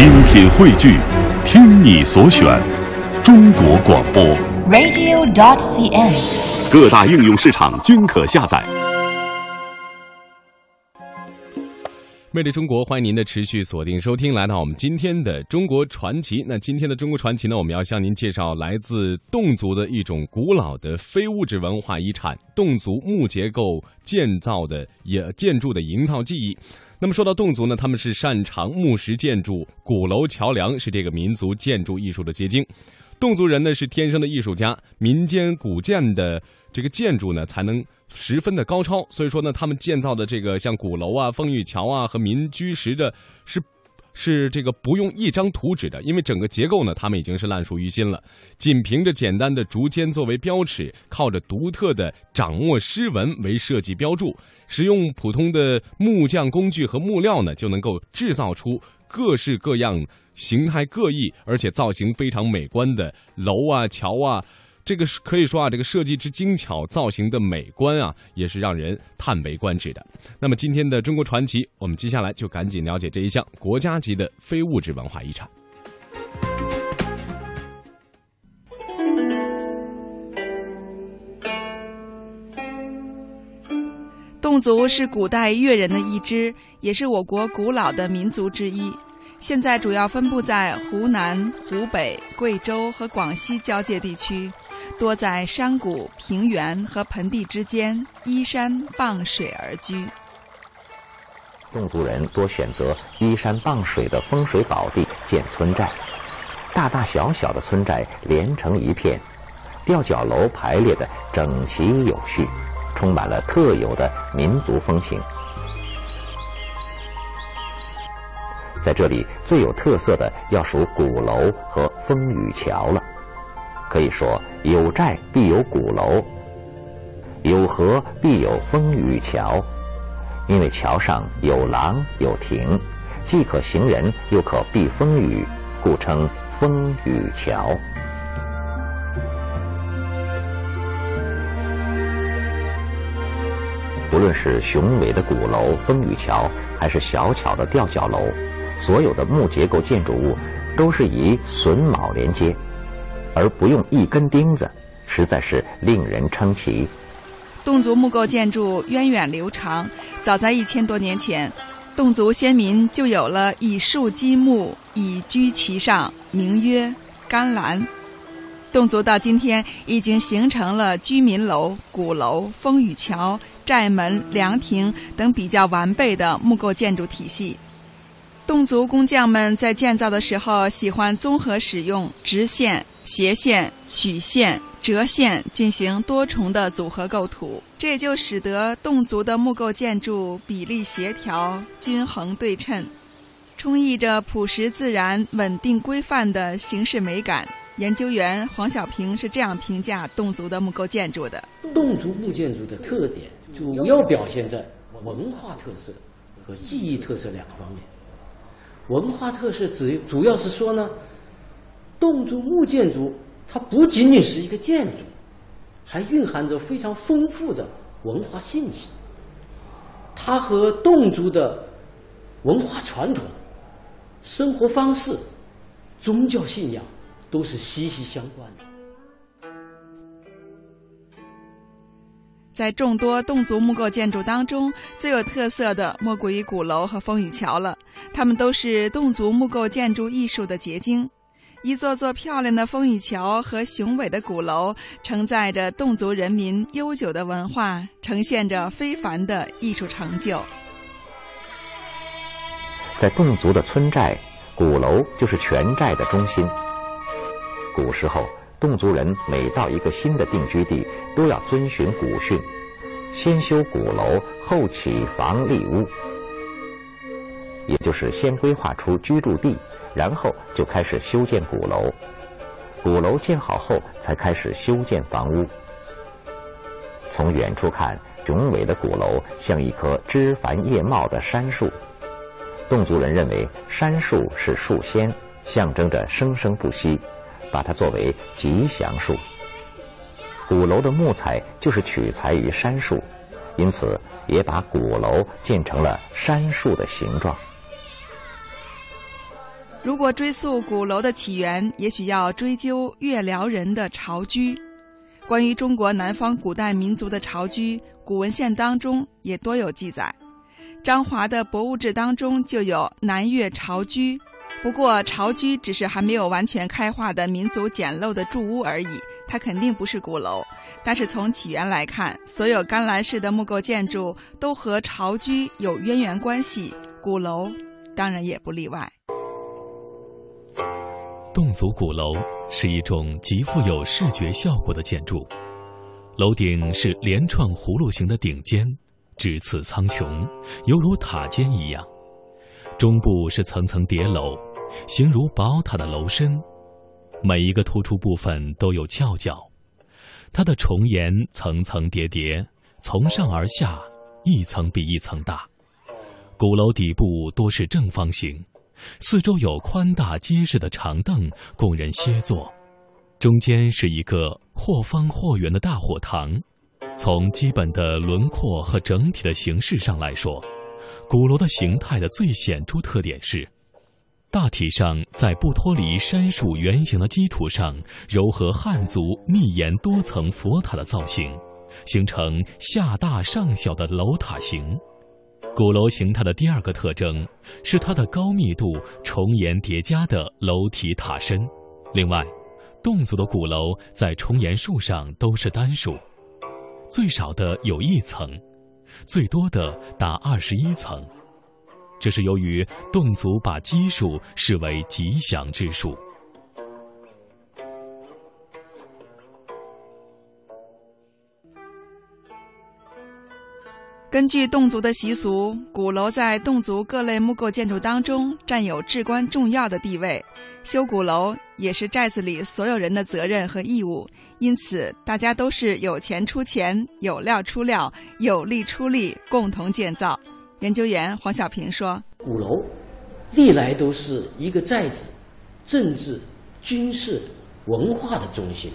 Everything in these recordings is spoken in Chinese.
精品汇聚，听你所选，中国广播。radio.dot.cn，。各大应用市场均可下载。魅力中国，欢迎您的持续锁定收听，来到我们今天的中国传奇。那今天的中国传奇呢，我们要向您介绍来自侗族的一种古老的非物质文化遗产——侗族木结构建造的也建筑的营造技艺。那么说到侗族呢，他们是擅长木石建筑，鼓楼、桥梁是这个民族建筑艺术的结晶。侗族人呢是天生的艺术家，民间古建的这个建筑呢才能十分的高超，所以说呢，他们建造的这个像鼓楼啊、风雨桥啊和民居石的，是是这个不用一张图纸的，因为整个结构呢，他们已经是烂熟于心了。仅凭着简单的竹签作为标尺，靠着独特的掌握诗文为设计标注，使用普通的木匠工具和木料呢，就能够制造出各式各样、形态各异，而且造型非常美观的楼啊、桥啊。这个是可以说啊，这个设计之精巧，造型的美观啊，也是让人叹为观止的。那么今天的中国传奇，我们接下来就赶紧了解这一项国家级的非物质文化遗产。侗族是古代越人的一支，也是我国古老的民族之一。现在主要分布在湖南、湖北、贵州和广西交界地区，多在山谷、平原和盆地之间依山傍水而居。侗族人多选择依山傍水的风水宝地建村寨，大大小小的村寨连成一片，吊脚楼排列的整齐有序，充满了特有的民族风情。在这里最有特色的要数鼓楼和风雨桥了。可以说，有寨必有鼓楼，有河必有风雨桥。因为桥上有廊有亭，既可行人又可避风雨，故称风雨桥。不论是雄伟的鼓楼、风雨桥，还是小巧的吊脚楼，所有的木结构建筑物都是以榫卯连接，而不用一根钉子，实在是令人称奇。侗族木构建筑源远流长，早在一千多年前，侗族先民就有了以树积木，以居其上，名曰干栏。侗族到今天已经形成了居民楼、鼓楼、风雨桥、寨门、凉亭等比较完备的木构建筑体系。侗族工匠们在建造的时候，喜欢综合使用直线、斜线、曲线、折线进行多重的组合构图，这也就使得侗族的木构建筑比例协调、均衡对称，充溢着朴实自然、稳定规范的形式美感。研究员黄小平是这样评价侗族的木构建筑的：侗族木建筑的特点主要表现在文化特色和技艺特色两个方面。文化特色主主要是说呢，侗族木建筑它不仅仅是一个建筑，还蕴含着非常丰富的文化信息。它和侗族的文化传统、生活方式、宗教信仰都是息息相关的。在众多侗族木构建筑当中，最有特色的莫过于鼓楼和风雨桥了。它们都是侗族木构建筑艺术的结晶。一座座漂亮的风雨桥和雄伟的鼓楼，承载着侗族人民悠久的文化，呈现着非凡的艺术成就。在侗族的村寨，鼓楼就是全寨的中心。古时候，侗族人每到一个新的定居地，都要遵循古训，先修鼓楼，后起房立屋，也就是先规划出居住地，然后就开始修建鼓楼。鼓楼建好后，才开始修建房屋。从远处看，雄伟的鼓楼像一棵枝繁叶茂的杉树。侗族人认为杉树是树仙，象征着生生不息。把它作为吉祥树。鼓楼的木材就是取材于杉树，因此也把鼓楼建成了杉树的形状。如果追溯鼓楼的起源，也许要追究越辽人的巢居。关于中国南方古代民族的巢居，古文献当中也多有记载。张华的《博物志》当中就有南越巢居。不过，巢居只是还没有完全开化的民族简陋的住屋而已，它肯定不是鼓楼。但是从起源来看，所有甘蓝式的木构建筑都和巢居有渊源关系，鼓楼当然也不例外。侗族鼓楼是一种极富有视觉效果的建筑，楼顶是连串葫芦形的顶尖，直刺苍穹，犹如塔尖一样。中部是层层叠楼。形如宝塔的楼身，每一个突出部分都有翘角，它的重檐层层叠叠，从上而下，一层比一层大。鼓楼底部多是正方形，四周有宽大结实的长凳供人歇坐，中间是一个或方或圆的大火堂。从基本的轮廓和整体的形式上来说，鼓楼的形态的最显著特点是。大体上，在不脱离杉树圆形的基础上，糅合汉族密檐多层佛塔的造型，形成下大上小的楼塔形。鼓楼形态的第二个特征是它的高密度重檐叠加的楼体塔身。另外，侗族的鼓楼在重檐数上都是单数，最少的有一层，最多的达二十一层。这是由于侗族把奇数视为吉祥之数。根据侗族的习俗，鼓楼在侗族各类木构建筑当中占有至关重要的地位。修鼓楼也是寨子里所有人的责任和义务，因此大家都是有钱出钱，有料出料，有力出力，共同建造。研究员黄小平说：“鼓楼历来都是一个寨子政治、军事、文化的中心。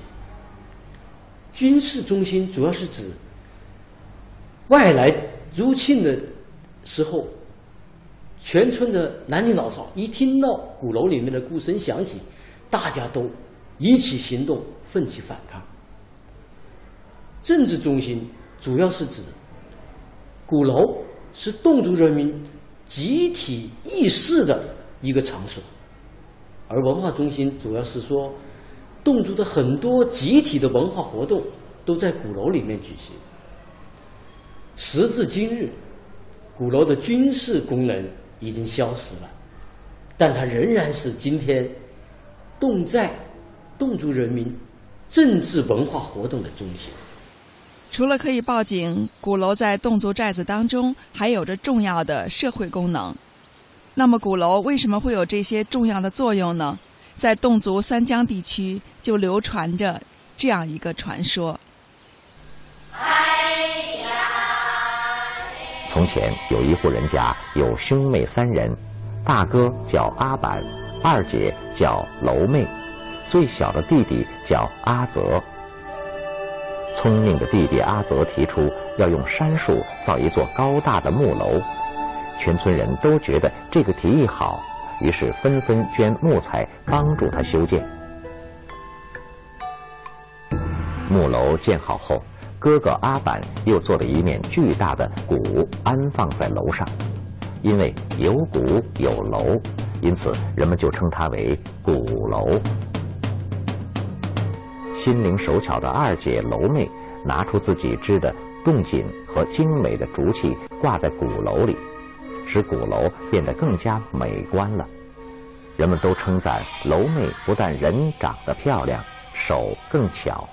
军事中心主要是指外来入侵的时候，全村的男女老少一听到鼓楼里面的鼓声响起，大家都一起行动，奋起反抗。政治中心主要是指鼓楼。”是侗族人民集体议事的一个场所，而文化中心主要是说，侗族的很多集体的文化活动都在鼓楼里面举行。时至今日，鼓楼的军事功能已经消失了，但它仍然是今天侗寨侗族人民政治文化活动的中心。除了可以报警，鼓楼在侗族寨子当中还有着重要的社会功能。那么，鼓楼为什么会有这些重要的作用呢？在侗族三江地区就流传着这样一个传说：从前有一户人家，有兄妹三人，大哥叫阿板，二姐叫楼妹，最小的弟弟叫阿泽。聪明的弟弟阿泽提出要用杉树造一座高大的木楼，全村人都觉得这个提议好，于是纷纷捐木材帮助他修建。木楼建好后，哥哥阿板又做了一面巨大的鼓安放在楼上，因为有鼓有楼，因此人们就称它为鼓楼。心灵手巧的二姐楼妹拿出自己织的动锦和精美的竹器挂在鼓楼里，使鼓楼变得更加美观了。人们都称赞楼妹不但人长得漂亮，手更巧。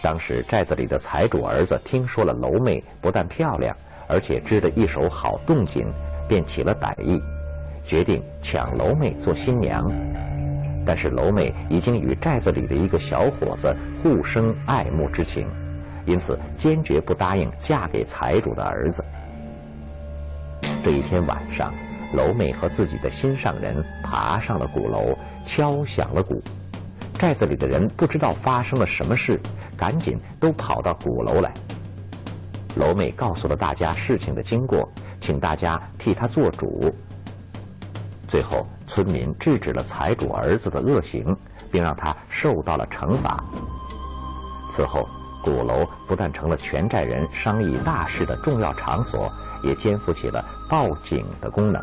当时寨子里的财主儿子听说了楼妹不但漂亮，而且织的一手好动锦，便起了歹意，决定抢楼妹做新娘。但是楼妹已经与寨子里的一个小伙子互生爱慕之情，因此坚决不答应嫁给财主的儿子。这一天晚上，楼妹和自己的心上人爬上了鼓楼，敲响了鼓。寨子里的人不知道发生了什么事，赶紧都跑到鼓楼来。楼妹告诉了大家事情的经过，请大家替她做主。最后，村民制止了财主儿子的恶行，并让他受到了惩罚。此后，鼓楼不但成了全寨人商议大事的重要场所，也肩负起了报警的功能。